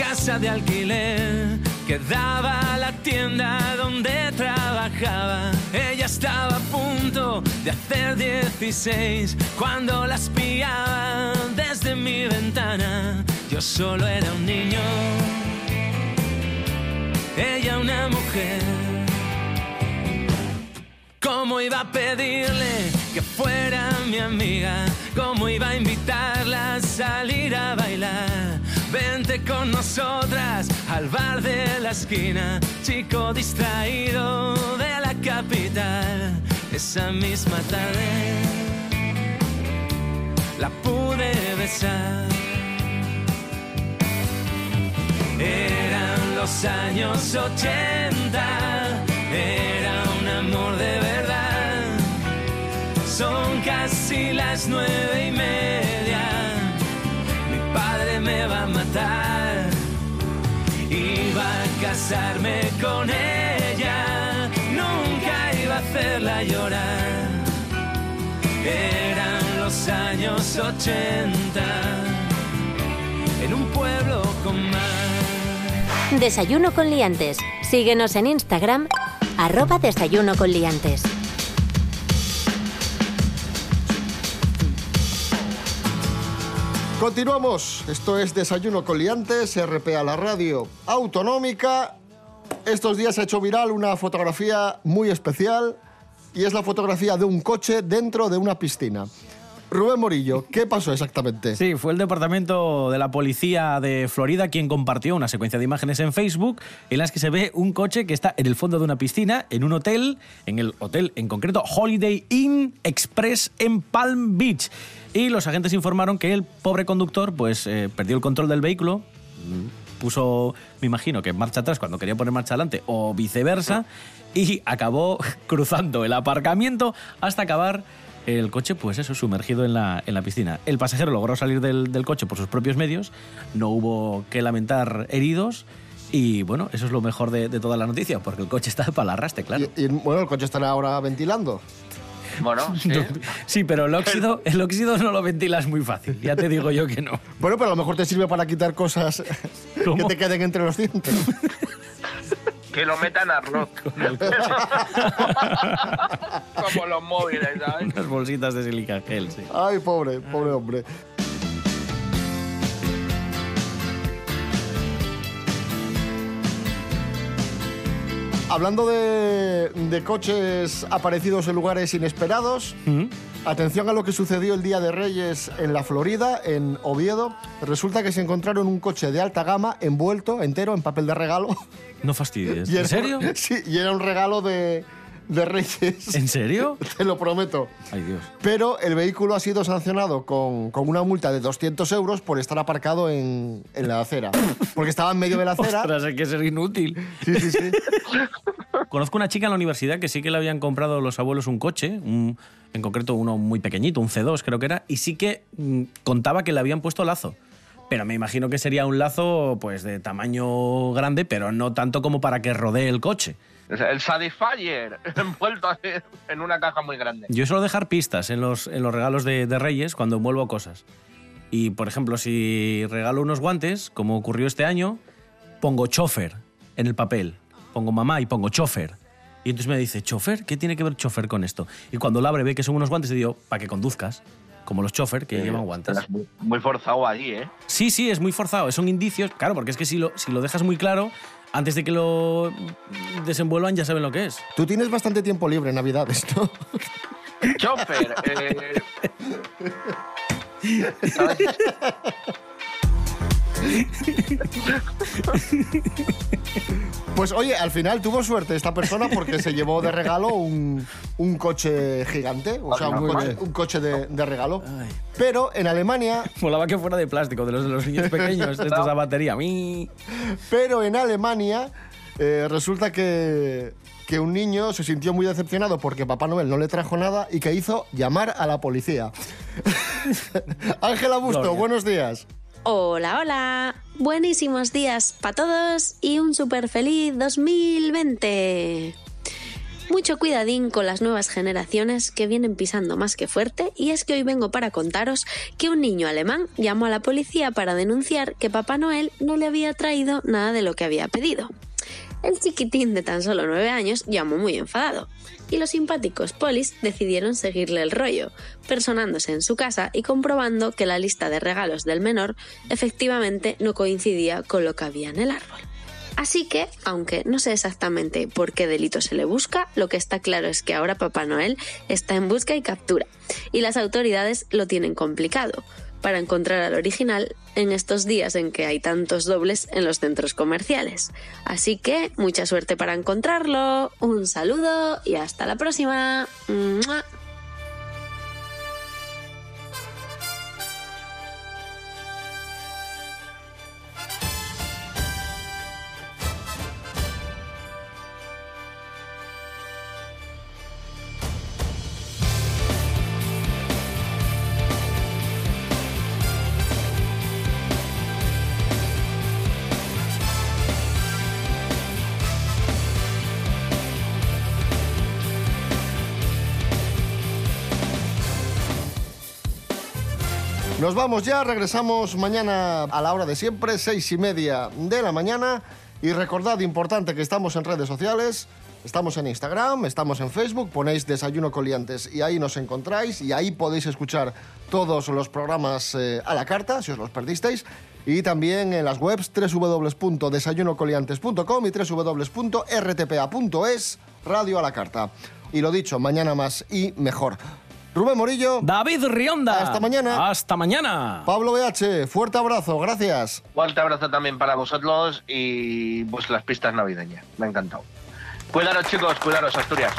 Casa de alquiler que daba a la tienda donde trabajaba. Ella estaba a punto de hacer 16 cuando las pillaba desde mi ventana. Yo solo era un niño, ella una mujer. ¿Cómo iba a pedirle que fuera mi amiga? ¿Cómo iba a invitarla a salir a bailar? Vente con nosotras al bar de la esquina, chico distraído de la capital. Esa misma tarde la pude besar. Eran los años 80, era un amor de verdad. Son casi las nueve y media, va a matar. Iba a casarme con ella, nunca iba a hacerla llorar. Eran los años 80, en un pueblo con mar. Desayuno con liantes. Síguenos en Instagram, arroba desayuno con liantes. Continuamos. Esto es Desayuno con Liantes, RPA, la radio autonómica. Estos días se ha hecho viral una fotografía muy especial y es la fotografía de un coche dentro de una piscina. Rubén Morillo, ¿qué pasó exactamente? Sí, fue el departamento de la policía de Florida quien compartió una secuencia de imágenes en Facebook en las que se ve un coche que está en el fondo de una piscina, en un hotel, en el hotel en concreto Holiday Inn Express en Palm Beach. Y los agentes informaron que el pobre conductor pues eh, perdió el control del vehículo, puso, me imagino que marcha atrás cuando quería poner marcha adelante o viceversa y acabó cruzando el aparcamiento hasta acabar el coche, pues eso, sumergido en la, en la piscina. El pasajero logró salir del, coche por sus propios medios, no hubo que lamentar heridos y bueno, eso es lo mejor de, de toda la noticia, porque el coche está para el arrastre, claro. Y, y, bueno, el coche estará ahora ventilando. Bueno, sí. Sí, pero el óxido, el óxido no lo ventilas muy fácil, ya te digo yo que no. Bueno, pero a lo mejor te sirve para quitar cosas que te queden entre los dientes. Que lo metan a arroz. Como los móviles, ¿sabes? Unas bolsitas de silica gel, sí. Ay, pobre, pobre hombre. Hablando de, de coches aparecidos en lugares inesperados, atención a lo que sucedió el Día de Reyes en la Florida, en Oviedo. Resulta que se encontraron un coche de alta gama envuelto entero en papel de regalo. No fastidies. ¿En serio? Sí, y era un regalo de, de Reyes. ¿En serio? Te lo prometo. Ay, Dios. Pero el vehículo ha sido sancionado con, con una multa de 200 euros por estar aparcado en, en la acera. Porque estaba en medio de la acera. Ostras, hay que ser inútil. Sí, sí, sí. Conozco una chica en la universidad que sí que le habían comprado los abuelos un coche, un- en concreto uno muy pequeñito, un C2 creo que era, y sí que mm, contaba que le habían puesto lazo. Pero me imagino que sería un lazo pues de tamaño grande, pero no tanto como para que rodee el coche. El Satisfyer, envuelto en una caja muy grande. Yo suelo dejar pistas en los, en los regalos de, de Reyes cuando envuelvo cosas. Y, por ejemplo, si regalo unos guantes, como ocurrió este año, pongo chofer en el papel. Pongo mamá y pongo chofer. Y entonces me dice, ¿chofer? ¿Qué tiene que ver chofer con esto? Y cuando la abre ve que son unos guantes, y digo, para que conduzcas, como los chofer que Eh, llevan guantes. Muy, muy forzado allí, ¿eh? Sí, sí, es muy forzado. Son indicios. Claro, porque es que si lo, si lo dejas muy claro, antes de que lo desenvuelvan ya saben lo que es. Tú tienes bastante tiempo libre en Navidades, ¿no? Chopper. eh, Pues oye, al final tuvo suerte esta persona porque se llevó de regalo un, un coche gigante, o sea, un Muy coche, bien. un coche de, de regalo. Pero en Alemania, Molaba que fuera de plástico, de los de los niños pequeños, de estos a batería. Pero en Alemania eh, resulta que, que un niño se sintió muy decepcionado porque Papá Noel no le trajo nada y que hizo llamar a la policía. Ángela Busto, Gloria. buenos días. Hola, hola. Buenísimos días para todos y un súper feliz 2020. Mucho cuidadín con las nuevas generaciones que vienen pisando más que fuerte y es que hoy vengo para contaros que un niño alemán llamó a la policía para denunciar que Papá Noel no le había traído nada de lo que había pedido. El chiquitín de tan solo nueve años llamó muy enfadado y los simpáticos polis decidieron seguirle el rollo, personándose en su casa y comprobando que la lista de regalos del menor efectivamente no coincidía con lo que había en el árbol. Así que, aunque no sé exactamente por qué delito se le busca, lo que está claro es que ahora Papá Noel está en busca y captura, y las autoridades lo tienen complicado para encontrar al original en estos días en que hay tantos dobles en los centros comerciales. Así que mucha suerte para encontrarlo, un saludo y hasta la próxima. Vamos ya, regresamos mañana a la hora de siempre, seis y media de la mañana. Y recordad, importante, que estamos en redes sociales, estamos en Instagram, estamos en Facebook, ponéis Desayuno Coliantes y ahí nos encontráis y ahí podéis escuchar todos los programas eh, a la carta, si os los perdisteis. Y también en las webs www.desayunocoliantes.com y www.rtpa.es, radio a la carta. Y lo dicho, mañana más y mejor. Rubén Morillo. David Rionda. Hasta mañana. Hasta mañana. Pablo BH, fuerte abrazo, gracias. Fuerte abrazo también para vosotros y pues las pistas navideñas. Me ha encantado. Cuidaros chicos, cuidaros Asturias.